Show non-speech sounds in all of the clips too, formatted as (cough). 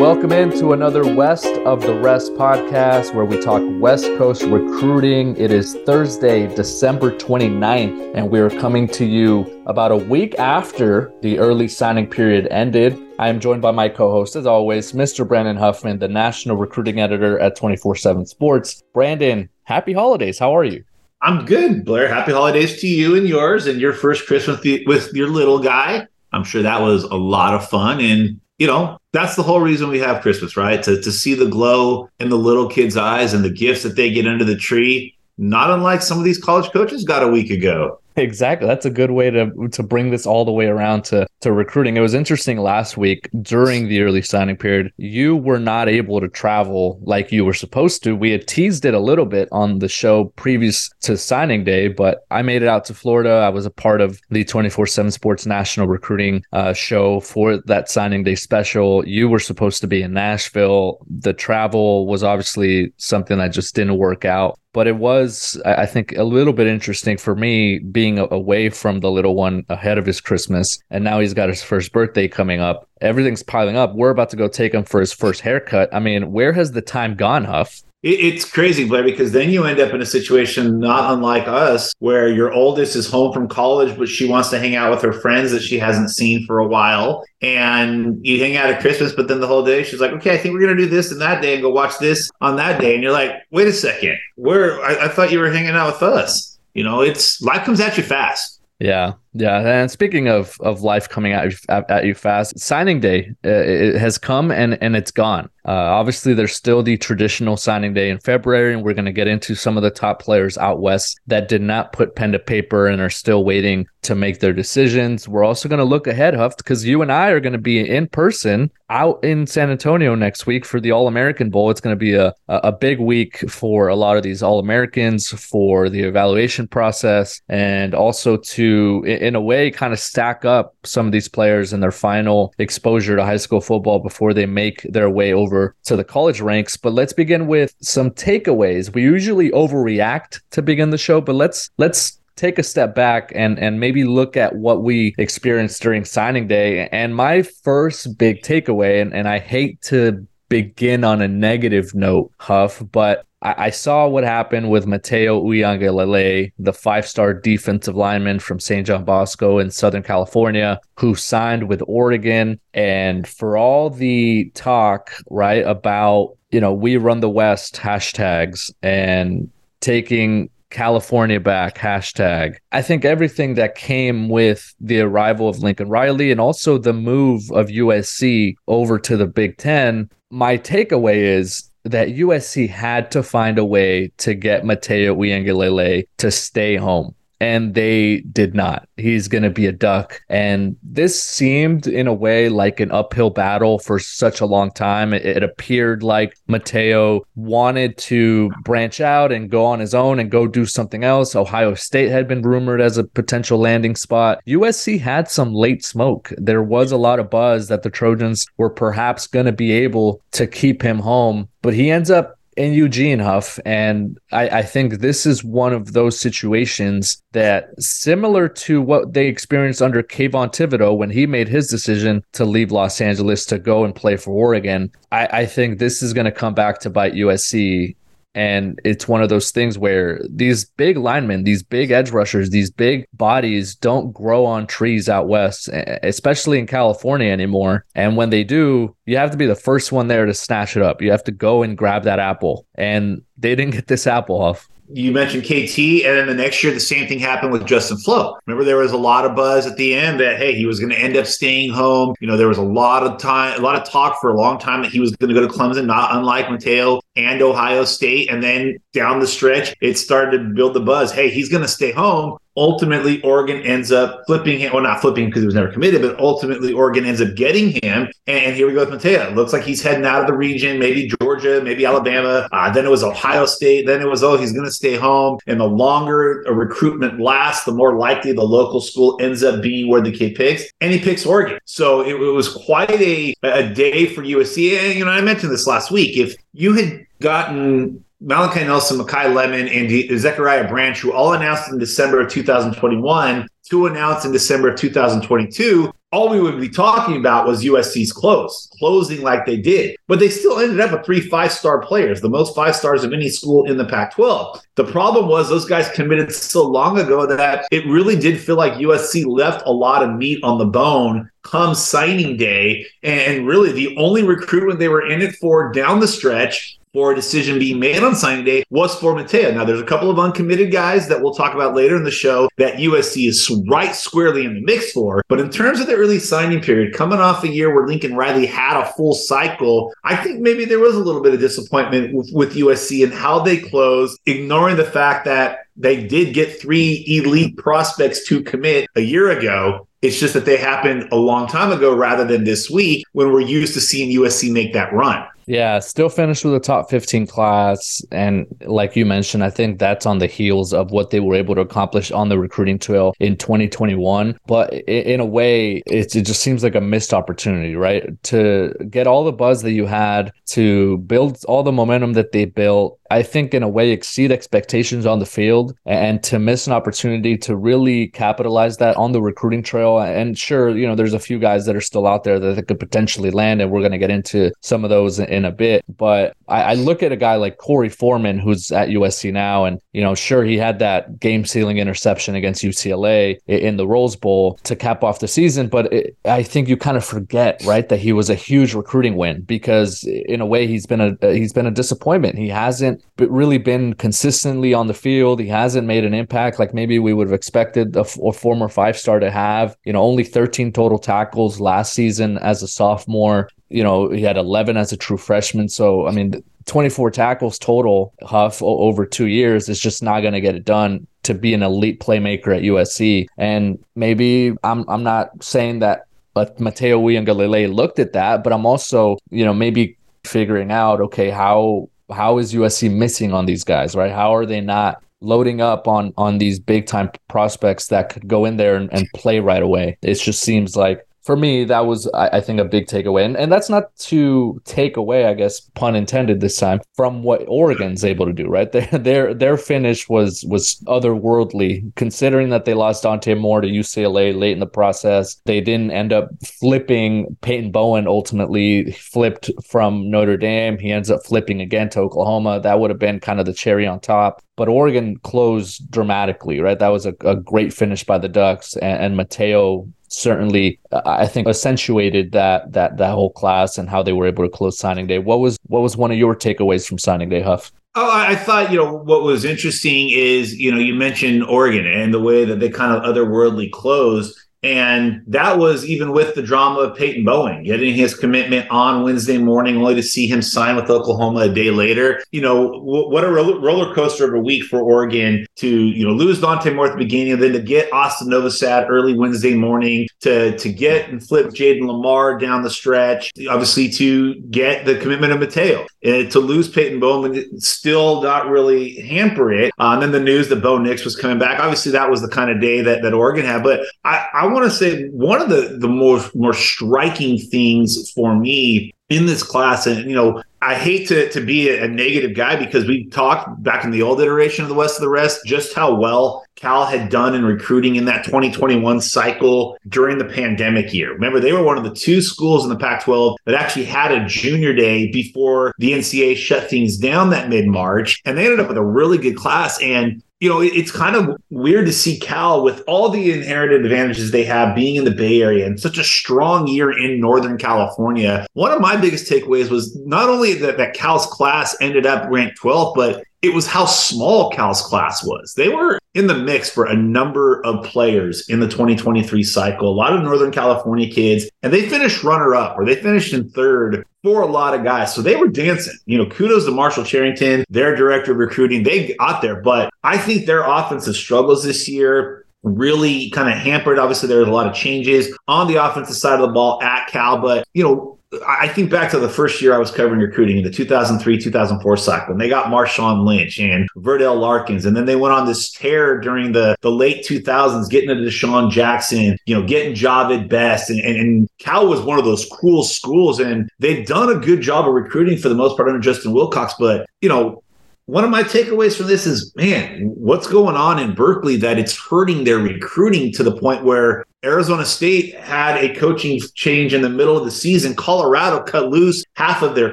Welcome into another West of the Rest podcast where we talk West Coast recruiting. It is Thursday, December 29th, and we are coming to you about a week after the early signing period ended. I am joined by my co host, as always, Mr. Brandon Huffman, the national recruiting editor at 24 7 Sports. Brandon, happy holidays. How are you? I'm good, Blair. Happy holidays to you and yours and your first Christmas with your little guy. I'm sure that was a lot of fun. And you know, that's the whole reason we have Christmas, right? To to see the glow in the little kids' eyes and the gifts that they get under the tree, not unlike some of these college coaches got a week ago. Exactly. That's a good way to to bring this all the way around to to recruiting. It was interesting last week during the early signing period. You were not able to travel like you were supposed to. We had teased it a little bit on the show previous to signing day, but I made it out to Florida. I was a part of the 24/7 Sports National Recruiting uh, show for that signing day special. You were supposed to be in Nashville. The travel was obviously something that just didn't work out but it was i think a little bit interesting for me being away from the little one ahead of his christmas and now he's got his first birthday coming up. Everything's piling up. We're about to go take him for his first haircut. I mean where has the time gone huff it's crazy, Blair, because then you end up in a situation not unlike us, where your oldest is home from college, but she wants to hang out with her friends that she hasn't seen for a while. And you hang out at Christmas, but then the whole day she's like, okay, I think we're going to do this and that day and go watch this on that day. And you're like, wait a second, where I, I thought you were hanging out with us. You know, it's life comes at you fast. Yeah, yeah. And speaking of of life coming at you, at you fast, signing day uh, it has come and and it's gone. Uh, obviously, there's still the traditional signing day in February, and we're going to get into some of the top players out west that did not put pen to paper and are still waiting to make their decisions. We're also going to look ahead, Huff, because you and I are going to be in person out in San Antonio next week for the All American Bowl. It's going to be a a big week for a lot of these All Americans for the evaluation process, and also to, in a way, kind of stack up some of these players in their final exposure to high school football before they make their way over to the college ranks. But let's begin with some takeaways. We usually overreact to begin the show, but let's let's take a step back and and maybe look at what we experienced during signing day. And my first big takeaway, and, and I hate to begin on a negative note, Huff, but I, I saw what happened with Matayo Uiagalelei, the five-star defensive lineman from St. John Bosco in Southern California, who signed with Oregon. And for all the talk, right, about, you know, we run the West hashtags and taking California back hashtag. I think everything that came with the arrival of Lincoln Riley and also the move of USC over to the Big Ten. My takeaway is that USC had to find a way to get Matayo Uiagalelei to stay home and they did not. He's going to be a duck. And this seemed, in a way, like an uphill battle for such a long time. It, it, appeared like Matayo wanted to branch out and go on his own and go do something else. Ohio State had been rumored as a potential landing spot. USC had some late smoke. There was a lot of buzz that the Trojans were perhaps going to be able to keep him home, but he ends up in Eugene Huff. And I, I, think this is one of those situations that, similar to what they experienced under Kayvon Thibodeaux when he made his decision to leave Los Angeles to go and play for Oregon, I, I think this is going to come back to bite USC and it's one of those things where these big linemen, these big edge rushers, these big bodies don't grow on trees out west, especially in California anymore. And when they do, you have to be the first one there to snatch it up. You have to go and grab that apple. And they didn't get this apple off you mentioned KT, and then the next year the same thing happened with Justin Flowe. Remember, there was a lot of buzz at the end that hey, he was going to end up staying home. You know, there was a lot of time, a lot of talk for a long time that he was going to go to Clemson, not unlike Matayo and Ohio State. And then down the stretch, it started to build the buzz. Hey, he's going to stay home ultimately Oregon ends up flipping him. Well, not flipping because he was never committed, but ultimately Oregon ends up getting him. And, here we go with. It looks like he's heading out of the region, maybe Georgia, maybe Alabama. Uh, then it was Ohio State. Then it was, oh, he's going to stay home. And the longer a recruitment lasts, the more likely the local school ends up being where the kid picks. And he picks Oregon. So it, it was quite a, a day for USC. And, you know, I mentioned this last week. If you had gotten Malachi Nelson, Makai Lemon, and Zachariah Branch, who all announced in December of 2021, to announce in December of 2022, all we would be talking about was USC's close, closing like they did. But they still ended up with three five star players, the most five stars of any school in the Pac 12. The problem was those guys committed so long ago that it really did feel like USC left a lot of meat on the bone come signing day. And really, the only recruitment they were in it for down the stretch for a decision being made on signing day was for Matayo. Now, there's a couple of uncommitted guys that we'll talk about later in the show that USC is right squarely in the mix for. But in terms of the early signing period, coming off a year where Lincoln Riley had a full cycle, I think maybe there was a little bit of disappointment with, with USC and how they closed, ignoring the fact that they did get three elite prospects to commit a year ago. It's just that they happened a long time ago rather than this week when we're used to seeing USC make that run. Yeah, still finished with a top 15 class. And like you mentioned, I think that's on the heels of what they were able to accomplish on the recruiting trail in 2021. But in a way, it just seems like a missed opportunity, right? To get all the buzz that you had, to build all the momentum that they built, I think in a way exceed expectations on the field and to miss an opportunity to really capitalize that on the recruiting trail. And sure, you know, there's a few guys that are still out there that could potentially land, and we're going to get into some of those in a bit. But I, I, look at a guy like Korey Foreman, who's at USC now, and you know, sure he had that game-sealing interception against UCLA in the Rose Bowl to cap off the season, but it, I think you kind of forget, right, that he was a huge recruiting win because in a way he's been a he's been a disappointment. He hasn't really been consistently on the field. He hasn't made an impact like maybe we would have expected a, a former five-star to have. You know, only 13 total tackles last season as a sophomore you know, he had 11 as a true freshman. So, I mean, 24 tackles total, Huff, over two years is just not going to get it done to be an elite playmaker at USC. And maybe I'm, I'm not saying that but Matayo Uiagalelei looked at that, but I'm also, you know, maybe figuring out, okay, how how is USC missing on these guys, right? How are they not loading up on on these big time prospects that could go in there and, and play right away? It just seems like for me, that was, I, I, think, a big takeaway. And, and that's not to take away, I guess, pun intended this time, from what Oregon's able to do, right? (laughs) Their their their finish was was otherworldly, considering that they lost Dante Moore to UCLA late in the process. They didn't end up flipping Peyton Bowen ultimately flipped from Notre Dame. He ends up flipping again to Oklahoma. That would have been kind of the cherry on top but Oregon closed dramatically, right? That was a, a great finish by the Ducks, and, and Matayo certainly uh, I think accentuated that that that whole class and how they were able to close signing day. What was what was one of your takeaways from signing day, Huff? Oh, I thought you know what was interesting is you know you mentioned Oregon and the way that they kind of otherworldly closed. And that was even with the drama of Peyton Bowen getting his commitment on Wednesday morning, only to see him sign with Oklahoma a day later. You know, what a roller coaster of a week for Oregon to, you know, lose Dante Moore at the beginning and then to get Austin Novosad early Wednesday morning, to, to get and flip Jaden Lamar down the stretch, obviously to get the commitment of Matayo. And to lose Peyton Bowen still not really hamper it. Uh, and then the news that Bo Nix was coming back. Obviously, that was the kind of day that, that Oregon had. But I, I want to say one of the the more more striking things for me in this class, and you know, I hate to, to be a, negative guy because we talked back in the old iteration of the West of the Rest just how well Cal had done in recruiting in that 2021 cycle during the pandemic year. Remember, they were one of the two schools in the Pac 12 that actually had a junior day before the NCAA shut things down that mid March. And they ended up with a really good class. And you know, it's kind of weird to see Cal with all the inherited advantages they have being in the Bay Area and such a strong year in Northern California. One of my biggest takeaways was not only that, that Cal's class ended up ranked 12th, but it was how small Cal's class was. They were in the mix for a number of players in the 2023 cycle, a lot of Northern California kids, and they finished runner up or they finished in third for a lot of guys. So they were dancing. You know, kudos to Marshall Charrington, their director of recruiting. They got there, but I think their offensive struggles this year really kind of hampered. Obviously, there was a lot of changes on the offensive side of the ball at Cal, but you know, I think back to the first year I was covering recruiting in the 2003 2004 cycle, and they got Marshawn Lynch and Verdell Larkins, and then they went on this tear during the, the late 2000s, getting into DeSean Jackson, you know, getting Jahvid Best, and, and, and Cal was one of those cool schools, and they've done a good job of recruiting for the most part under Justin Wilcox, but you know, one of my takeaways from this is man, what's going on in Berkeley that it's hurting their recruiting to the point where Arizona State had a coaching change in the middle of the season. Colorado cut loose half of their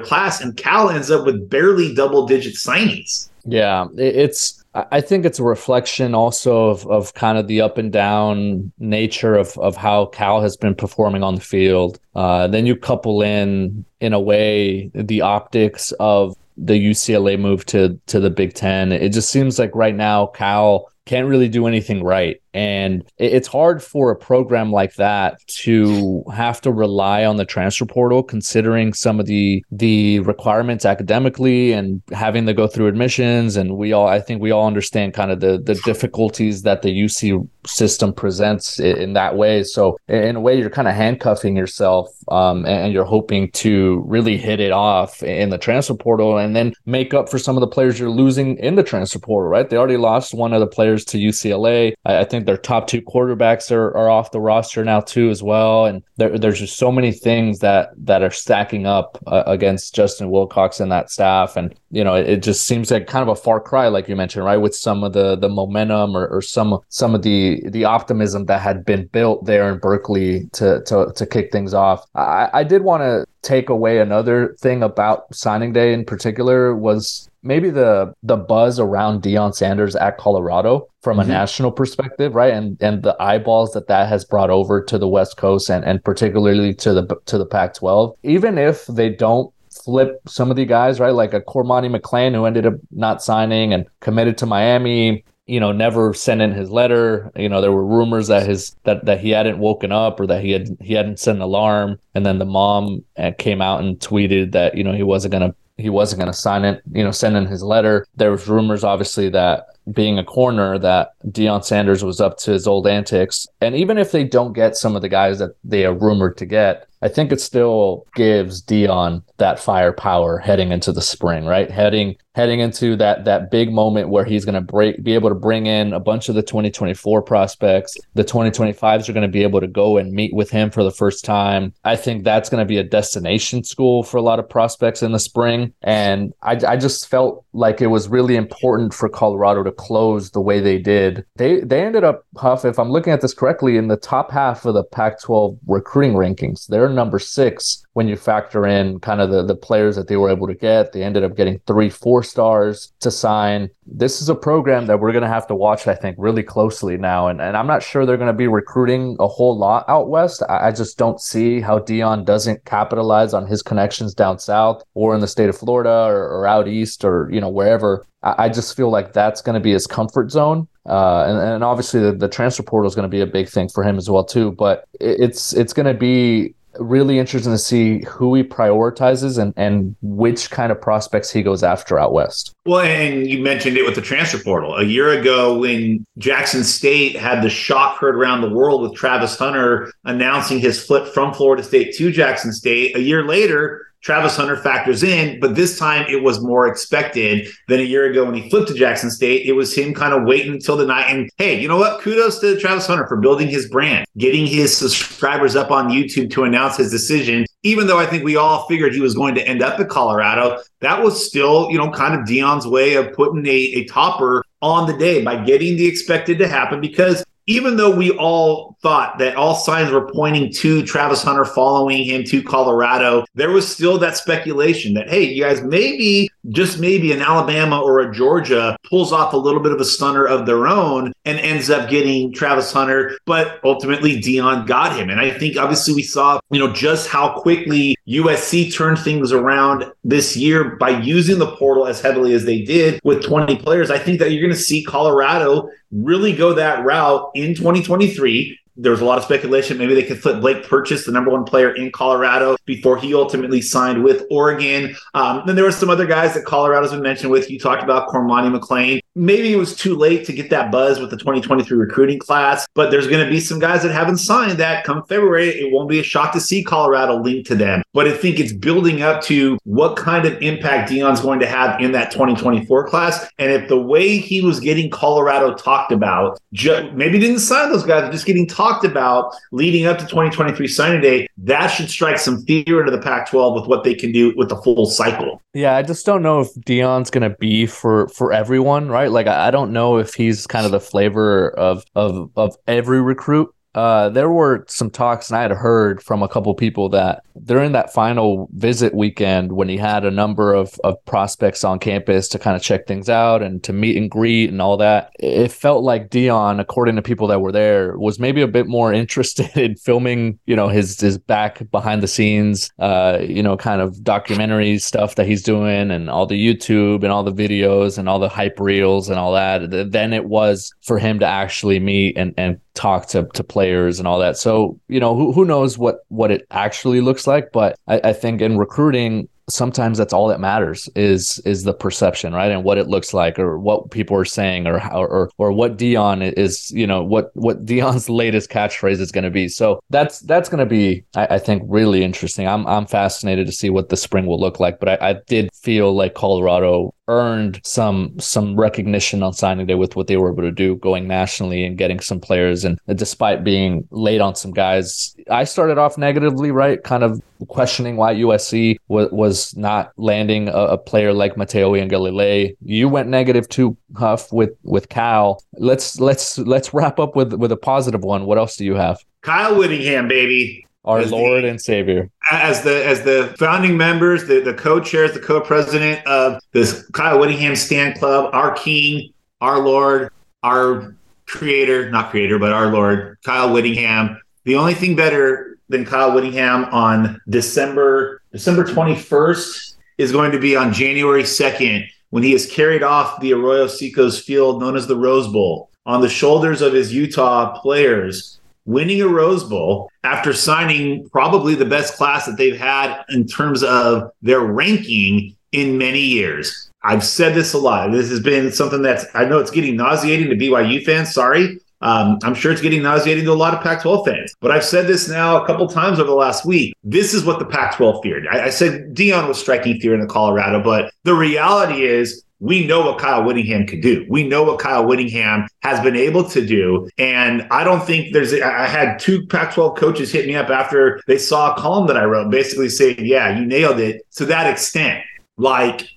class, and Cal ends up with barely double digit signings. Yeah, it's. I think it's a reflection also of, of kind of the up and down nature of, of how Cal has been performing on the field. Uh, then you couple in, in a way, the optics of the UCLA move to to the Big Ten. It just seems like right now Cal can't really do anything right. And it's hard for a program like that to have to rely on the transfer portal, considering some of the the requirements academically and having to go through admissions. And we all, I think, we all understand kind of the the difficulties that the UC system presents in that way. So in a way, you're kind of handcuffing yourself, um, and you're hoping to really hit it off in the transfer portal, and then make up for some of the players you're losing in the transfer portal. Right? They already lost one of the players to UCLA. I, I think think their top two quarterbacks are, are off the roster now too as well. And there, there's just so many things that that are stacking up uh, against justin wilcox and that staff. And you know it, it, just seems like kind of a far cry like you mentioned right? With some of the the momentum or, or some some of the the optimism that had been built there in berkeley to to, to kick things off. I, I did want to take away another thing about signing day in particular was maybe the the buzz around Deion Sanders at Colorado from mm-hmm. a national perspective, right? And and the eyeballs that that has brought over to the West Coast and and particularly to the to the Pac-12. Even if they don't flip some of the guys, right? Like a Cormani McClain who ended up not signing and committed to Miami you know never sent in his letter you know there were rumors that his that that he hadn't woken up or that he had he hadn't set an alarm and then the mom uh, came out and tweeted that you know he wasn't going to he wasn't going to sign it, you know, send in his letter. There was rumors, obviously, that being a corner, that Deion Sanders was up to his old antics. And even if they don't get some of the guys that they are rumored to get, I think it still gives Deion that firepower heading into the spring, right? Heading heading into that that big moment where he's going to break be able to bring in a bunch of the 2024 prospects. The 2025s are going to be able to go and meet with him for the first time. I think that's going to be a destination school for a lot of prospects in the spring, and I, I just felt like it was really important for Colorado to close the way they did. They they ended up Huff, if I'm looking at this correctly, in the top half of the Pac-12 recruiting rankings. They're number six when you factor in kind of the, the players that they were able to get. They ended up getting three four stars to sign. This is a program that we're going to have to watch, I think, really closely now. And, and I'm not sure they're going to be recruiting a whole lot out west. I, I just don't see how Deion doesn't capitalize on his connections down south or in the state of Florida or, or out east or, you know, wherever. I, I just feel like that's going to be his comfort zone. Uh, and, and obviously the, the transfer portal is going to be a big thing for him as well too. But it's it's going to be really interesting to see who he prioritizes and, and which kind of prospects he goes after out west. Well, and you mentioned it with the transfer portal. A year ago, when Jackson State had the shock heard around the world with Travis Hunter announcing his flip from Florida State to Jackson State, a year later, Travis Hunter factors in, but this time it was more expected than a year ago when he flipped to Jackson State. It was him kind of waiting until the night. And hey, you know what? Kudos to Travis Hunter for building his brand, getting his subscribers up on YouTube to announce his decision. Even though I think we all figured he was going to end up at Colorado, that was still, you know, kind of Deion's way of putting a, a topper on the day by getting the expected to happen because even though we all thought that all signs were pointing to Travis Hunter following him to Colorado, there was still that speculation that, hey, you guys, maybe, just maybe an Alabama or a Georgia pulls off a little bit of a stunner of their own and ends up getting Travis Hunter. But ultimately, Deion got him. And I think obviously we saw, you know, just how quickly USC turned things around this year by using the portal as heavily as they did with 20 players. I think that you're going to see Colorado really go that route in 2023 there was a lot of speculation. Maybe they could flip Blake Purchase, the number one player in Colorado, before he ultimately signed with Oregon. Um, then there were some other guys that Colorado's been mentioned with. You talked about Cormani McClain. Maybe it was too late to get that buzz with the 2023 recruiting class, but there's going to be some guys that haven't signed that come February. It won't be a shock to see Colorado linked to them. But I think it's building up to what kind of impact Deion's going to have in that 2024 class. And if the way he was getting Colorado talked about, maybe didn't sign those guys, just getting talked talked about leading up to 2023 signing day, that should strike some fear into the Pac 12 with what they can do with the full cycle. Yeah, I just don't know if Deion's going to be for for everyone, right? Like I don't know if he's kind of the flavor of of of every recruit. Uh, there were some talks, and I had heard from a couple people that during that final visit weekend, when he had a number of, of prospects on campus to kind of check things out and to meet and greet and all that, it felt like Deion according to people that were there, was maybe a bit more (laughs) interested in filming, you know, his his back behind the scenes, uh, you know, kind of documentary stuff that he's doing and all the YouTube and all the videos and all the hype reels and all that. Than it was for him to actually meet and and talk to to players and all that. So you know who who knows what what it actually looks like, but I, I think in recruiting sometimes that's all that matters is is the perception right? And what it looks like or what people are saying or how or or what Deion is you know what what Deion's (laughs) latest catchphrase is going to be. So that's that's going to be I, I, think really interesting. I'm I'm fascinated to see what the spring will look like but I, I did feel like Colorado earned some some recognition on signing day with what they were able to do going nationally and getting some players. And despite being late on some guys I started off negatively right kind of questioning why USC was, was not landing a, a player like Matayo Uiagalelei. You went negative too, Huff, with with Cal. Let's let's let's wrap up with with a positive one. What else do you have? Kyle Whittingham, baby. Our as Lord the, and Savior. As the as the founding members, the, the co-chairs, the co-president of this Kyle Whittingham Stand Club, our King, our Lord, our creator, not creator, but our Lord, Kyle Whittingham. The only thing better than Kyle Whittingham on December December 21st is going to be on January 2nd when he is carried off the Arroyo Seco's field known as the Rose Bowl on the shoulders of his Utah players, winning a Rose Bowl after signing probably the best class that they've had in terms of their ranking in many years. I've said this a lot. This has been something that's I know it's getting nauseating to BYU fans. Sorry, um, I'm sure it's getting nauseating to a lot of Pac 12 fans, but I've said this now a couple times over the last week. This is what the Pac 12 feared. I, I said Deion was striking fear in the Colorado, but the reality is we know what Kyle Whittingham could do. We know what Kyle Whittingham has been able to do. And I don't think there's, I had two Pac 12 coaches hit me up after they saw a column that I wrote, basically saying, yeah, you nailed it to that extent. Like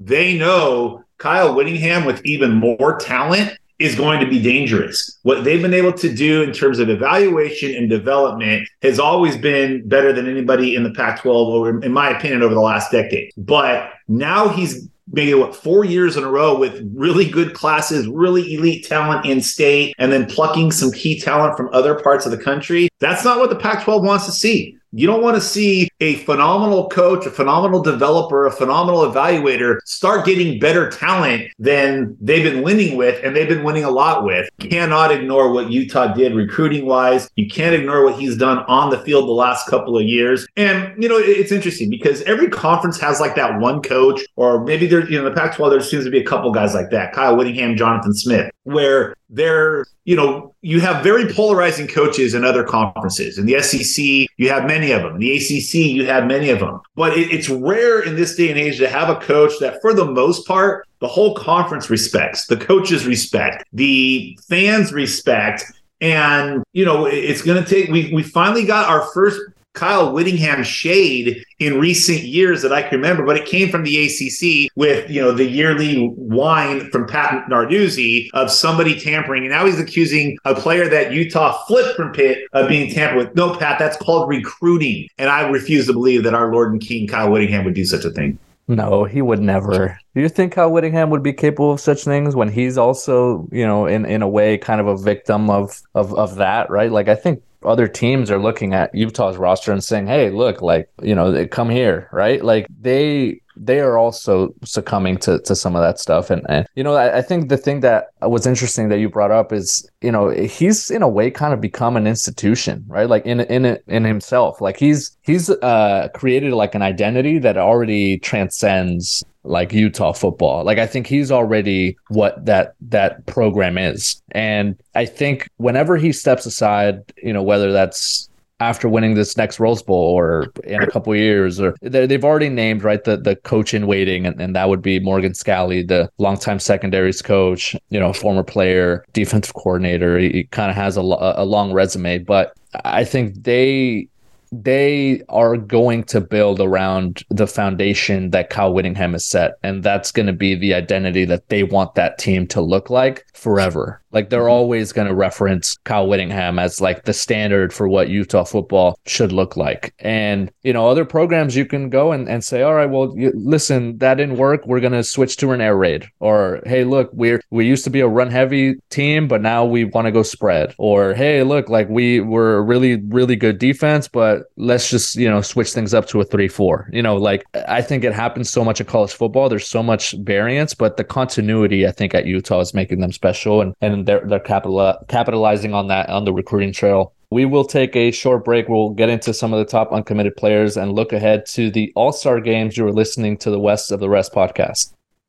they know Kyle Whittingham with even more talent is going to be dangerous. What they've been able to do in terms of evaluation and development has always been better than anybody in the Pac 12, over, in my opinion, over the last decade. But now he's maybe what four years in a row with really good classes, really elite talent in state, and then plucking some key talent from other parts of the country. That's not what the Pac 12 wants to see. You don't want to see a phenomenal coach, a phenomenal developer, a phenomenal evaluator start getting better talent than they've been winning with, and they've been winning a lot with. Cannot ignore what Utah did recruiting wise. You can't ignore what he's done on the field the last couple of years. And, you know, it's interesting because every conference has like that one coach, or maybe there's, you know, the Pac 12, there seems to be a couple guys like that Kyle Whittingham, Jonathan Smith, where they're, you know, you have very polarizing coaches in other conferences. In the SEC, you have many of them. In the ACC, you have many of them. But it, it's rare in this day and age to have a coach that, for the most part, the whole conference respects, the coaches respect, the fans respect. And, you know, it's going to take, we, we finally got our first Kyle Whittingham shade in recent years that I can remember, but it came from the ACC with you know the yearly whine from Pat Narduzzi of somebody tampering, and now he's accusing a player that Utah flipped from Pitt of being tampered with. No, Pat, that's called recruiting, and I refuse to believe that our Lord and King Kyle Whittingham would do such a thing. No, he would never. Do you think Kyle Whittingham would be capable of such things when he's also, you know, in, in a way kind of a victim of, of of that, right? Like I think other teams are looking at Utah's roster and saying, "Hey, look, like you know, they come here, right?" Like they they are also succumbing to, to some of that stuff. And, and you know, I, I, think the thing that was interesting that you brought up is, you know, he's in a way kind of become an institution, right? Like in in in himself, like he's he's uh, created like an identity that already transcends like Utah football. Like I think he's already what that that program is. And I think whenever he steps aside, you know, whether that's after winning this next Rose Bowl or in a couple years, or they've already named right the the coach in waiting, and, and that would be Morgan Scalley, the longtime secondaries coach, you know, former player, defensive coordinator. He, he kind of has a, a long resume, but I think they they are going to build around the foundation that Kyle Whittingham has set. And that's going to be the identity that they want that team to look like forever. Like they're mm-hmm. always going to reference Kyle Whittingham as like the standard for what Utah football should look like. And, you know, other programs you can go and, and say, all right, well, you, listen, that didn't work. We're going to switch to an air raid. Or, hey, look, we're, we used to be a run heavy team, but now we want to go spread. Or, hey, look, like we were a really, really good defense, but let's just, you know, switch things up to a 3 4. You know, like I think it happens so much in college football. There's so much variance, but the continuity, I think, at Utah is making them special. And, and they're they're capital, capitalizing on that on the recruiting trail. We will take a short break. We'll get into some of the top uncommitted players and look ahead to the All Star games. You are listening to the West of the Rest podcast.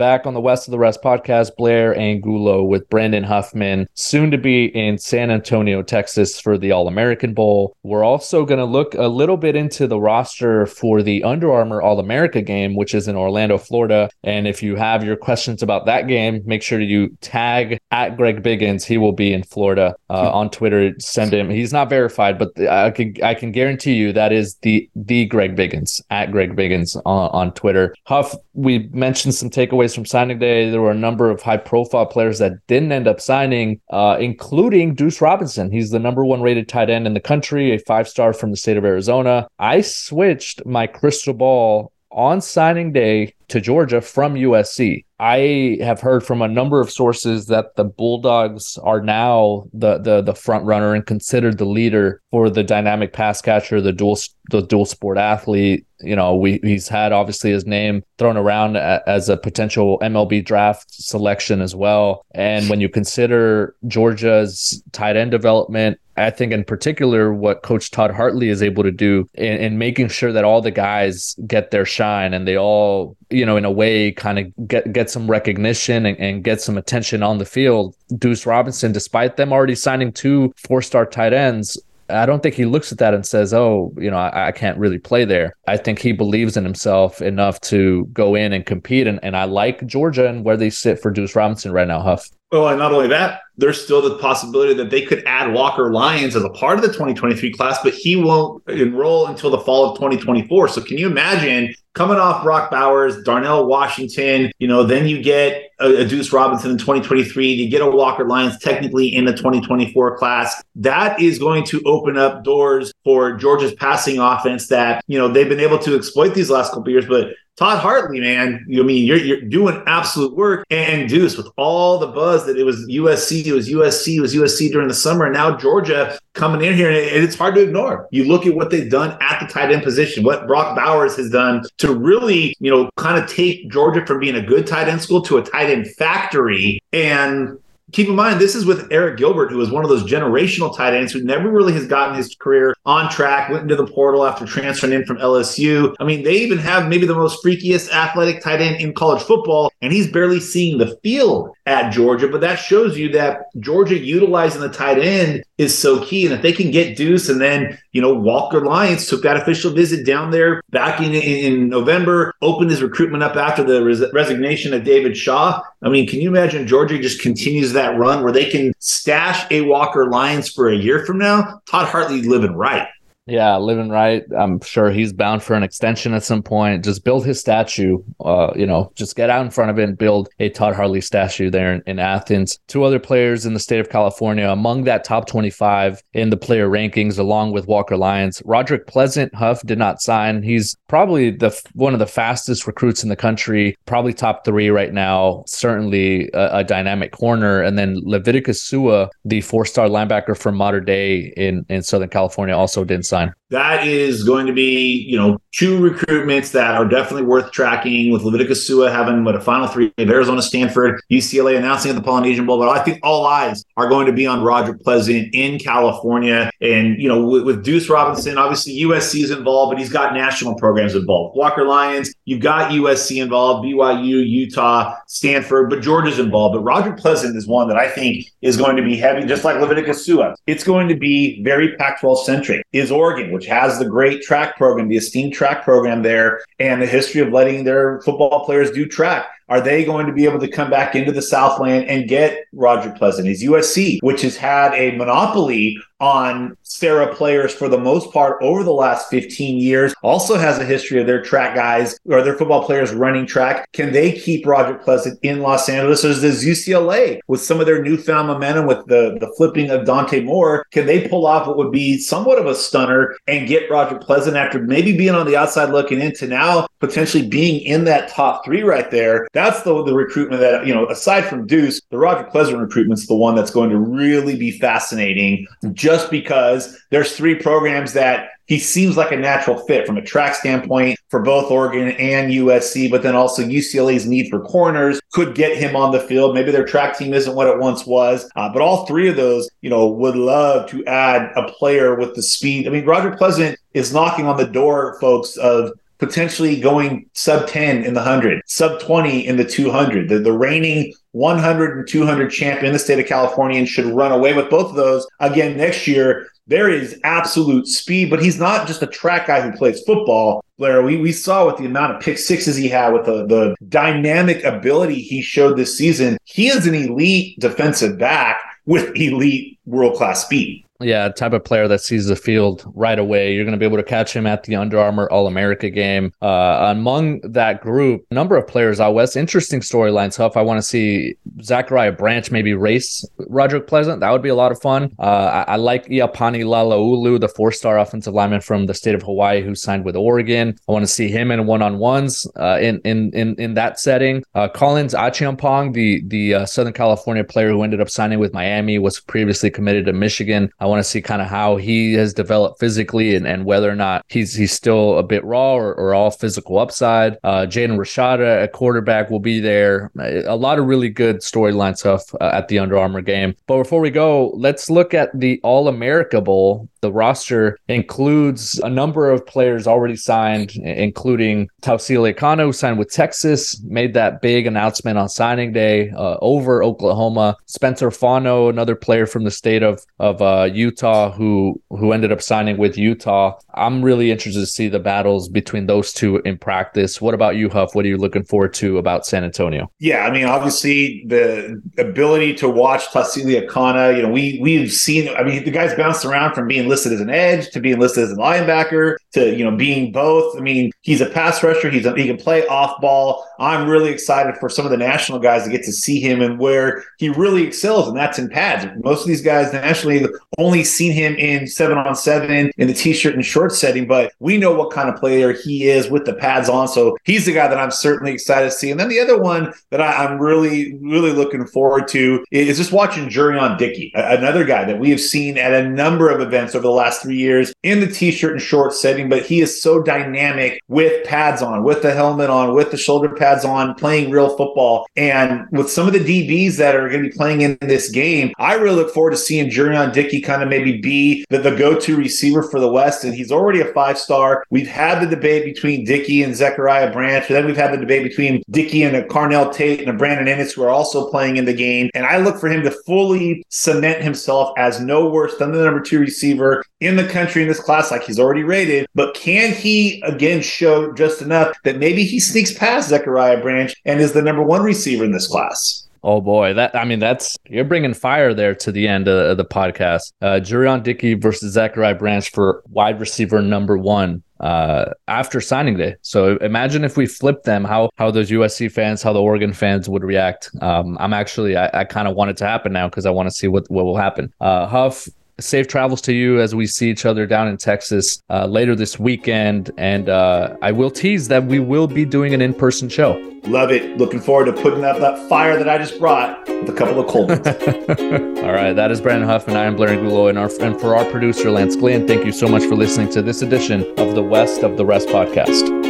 Back on the West of the Rest podcast, Blair Angulo with Brandon Huffman, soon to be in San Antonio, Texas for the All American Bowl. We're also going to look a little bit into the roster for the Under Armour All America game, which is in Orlando, Florida. And if you have your questions about that game, make sure you tag at Greg Biggins. He will be in Florida uh, on Twitter. Send him. He's not verified, but I can I can guarantee you that is the the Greg Biggins at Greg Biggins on, on Twitter. Huff, we mentioned some takeaways from signing day. There were a number of high profile players that didn't end up signing, uh, including Deuce Robinson. He's the number one rated tight end in the country, a five star from the state of Arizona. I switched my crystal ball on signing day to Georgia from USC. I have heard from a number of sources that the Bulldogs are now the the the front runner and considered the leader for the dynamic pass catcher, the dual the dual sport athlete. You know, we he's had obviously his name thrown around as a potential MLB draft selection as well. And when you consider Georgia's tight end development, I think in particular what Coach Todd Hartley is able to do in, in making sure that all the guys get their shine and they all you know, in a way, kind of get get some recognition and, and, get some attention on the field. Deuce Robinson, despite them already signing two four star tight ends, I don't think he looks at that and says, "Oh, you know, I, I, can't really play there." I think he believes in himself enough to go in and compete. And, and I like Georgia and where they sit for Deuce Robinson right now, Huff. Well, and not only that, there's still the possibility that they could add Walker Lyons as a part of the 2023 class, but he won't enroll until the fall of 2024. So can you imagine coming off Brock Bowers, Darnell Washington, you know, then you get a, a, Deuce Robinson in 2023, you get a Walker Lyons technically in the 2024 class. That is going to open up doors for Georgia's passing offense that, you know, they've been able to exploit these last couple years, but Todd Hartley, man, you I mean you're you're doing absolute work. And Deuce, with all the buzz that it was USC, it was USC, it was USC during the summer, and now Georgia coming in here, and it's hard to ignore. You look at what they've done at the tight end position, what Brock Bowers has done to really, you know, kind of take Georgia from being a good tight end school to a tight end factory. And keep in mind, this is with Arik Gilbert, who was one of those generational tight ends who never really has gotten his career on track, went into the portal after transferring in from LSU. I mean, they even have maybe the most freakiest athletic tight end in college football, and he's barely seeing the field at Georgia. But that shows you that Georgia utilizing the tight end is so key. And if they can get Deuce and then, you know, Walker Lyons took that official visit down there back in, in November, opened his recruitment up after the res- resignation of David Shaw. I mean, can you imagine Georgia just continues that run where they can stash a Walker Lyons for a year from now? Todd Hartley living right. Yeah, living right. I'm sure he's bound for an extension at some point. Just build his statue. Uh, you know, just get out in front of it and build a Todd Hartley statue there in, in Athens. Two other players in the state of California among that top 25 in the player rankings, along with Walker Lyons. Roderick Pleasant Huff did not sign. He's probably the one of the fastest recruits in the country, probably top three right now. Certainly a, a dynamic corner. And then Leviticus Sua, the four-star linebacker from Mater Dei in in Southern California, also didn't sign That is going to be, you know, two recruitments that are definitely worth tracking with Leviticus Sua having what a final three of Arizona, Stanford, UCLA announcing at the Polynesian Bowl. But I think all eyes are going to be on Roger Pleasant in California. And, you know, with, with Deuce Robinson, obviously USC is involved, but he's got national programs involved. Walker Lyons, you've got USC involved, BYU, Utah, Stanford, but Georgia's involved. But Roger Pleasant is one that I think is going to be heavy, just like Leviticus Sua. It's going to be very Pac 12 centric. Is Oregon, which has the great track program, the esteemed track program there, and the history of letting their football players do track. Are they going to be able to come back into the Southland and get Roger Pleasant? Is USC, which has had a monopoly on Sarah players for the most part over the last 15 years, also has a history of their track guys or their football players running track. Can they keep Roger Pleasant in Los Angeles? Or does UCLA, with some of their newfound momentum with the, the flipping of Dante Moore, can they pull off what would be somewhat of a stunner and get Roger Pleasant after maybe being on the outside looking into now potentially being in that top three right there? That's the, the recruitment that, you know, aside from Deuce, the Roger Pleasant recruitment's the one that's going to really be fascinating. Just just because there's three programs that he seems like a natural fit from a track standpoint for both Oregon and USC, but then also UCLA's need for corners could get him on the field. Maybe their track team isn't what it once was, uh, but all three of those, you know, would love to add a player with the speed. I mean, Roger Pleasant is knocking on the door, folks, of potentially going sub 10 in the 100, sub 20 in the 200. The, the reigning 100 and 200 champion in the state of California and should run away with both of those again next year. There is absolute speed, but he's not just a track guy who plays football. Blair, we, we saw with the amount of pick sixes he had, with the, the dynamic ability he showed this season, he is an elite defensive back with elite world class speed yeah, type of player that sees the field right away. You're going to be able to catch him at the Under Armour All America game. Uh, among that group, a number of players out west. Interesting storylines, Huff. I want to see Zachariah Branch maybe race Roderick Pleasant. That would be a lot of fun. Uh, I, I, like Iapani Laloulu, the four star offensive lineman from the state of Hawaii who signed with Oregon. I want to see him in one on ones uh, in, in, in, in that setting. Uh, Collins Acheampong, the, the uh, Southern California player who ended up signing with Miami, was previously committed to Michigan. I want to see kind of how he has developed physically and, and whether or not he's he's still a bit raw or, or all physical upside. Uh, Jaden Rashada, a quarterback, will be there. A lot of really good storyline stuff uh, at the Under Armour game. But before we go, let's look at the All America Bowl the roster includes a number of players already signed, including Tausili Akana, who signed with Texas, made that big announcement on signing day uh, over Oklahoma. Spencer Fano, another player from the state of, of uh, Utah, who who ended up signing with Utah. I'm really interested to see the battles between those two in practice. What about you, Huff? What are you looking forward to about San Antonio? Yeah, I mean, obviously the ability to watch Tausili Akana. You know, we we've seen. I mean, the guy's bounced around from being listed as an edge to being listed as a linebacker to you know being both. I mean, he's a pass rusher. He's a, he can play off ball. I'm really excited for some of the national guys to get to see him and where he really excels, and that's in pads. Most of these guys nationally only seen him in seven on seven in the t-shirt and short setting, but we know what kind of player he is with the pads on. So he's the guy that I'm certainly excited to see. And then the other one that I, am really, really looking forward to is just watching Jurion Dickey, another guy that we have seen at a number of events over the last three years in the t-shirt and short setting, but he is so dynamic with pads on, with the helmet on, with the shoulder pads on, playing real football. And with some of the DBs that are going to be playing in this game, I really look forward to seeing Jurion Dickey kind of maybe be the, the go-to receiver for the West. And he's already a five-star. We've had the debate between Dickey and Zachariah Branch, And then we've had the debate between Dickey and a Carnell Tate and a Brandon Inniss who are also playing in the game. And I look for him to fully cement himself as no worse than the number two receiver in the country in this class, like he's already rated. But can he again show just enough that maybe he sneaks past Zachariah Branch and is the number one receiver in this class? Oh boy, that I mean that's you're bringing fire there to the end of, of the podcast. Uh, Jurion Dickey versus Zachariah Branch for wide receiver number one uh, after signing day. So imagine if we flip them, how how those USC fans, how the Oregon fans would react. Um, I'm actually I, I kind of want it to happen now because I want to see what what will happen. Uh, Huff, safe travels to you as we see each other down in Texas uh, later this weekend. And uh, I will tease that we will be doing an in person show. Love it. Looking forward to putting up that fire that I just brought with a couple of cold ones. (laughs) All right. That is Brandon Huff and I am Blair Angulo. And, our, and for our producer, Lance Glenn, thank you so much for listening to this edition of the West of the Rest podcast.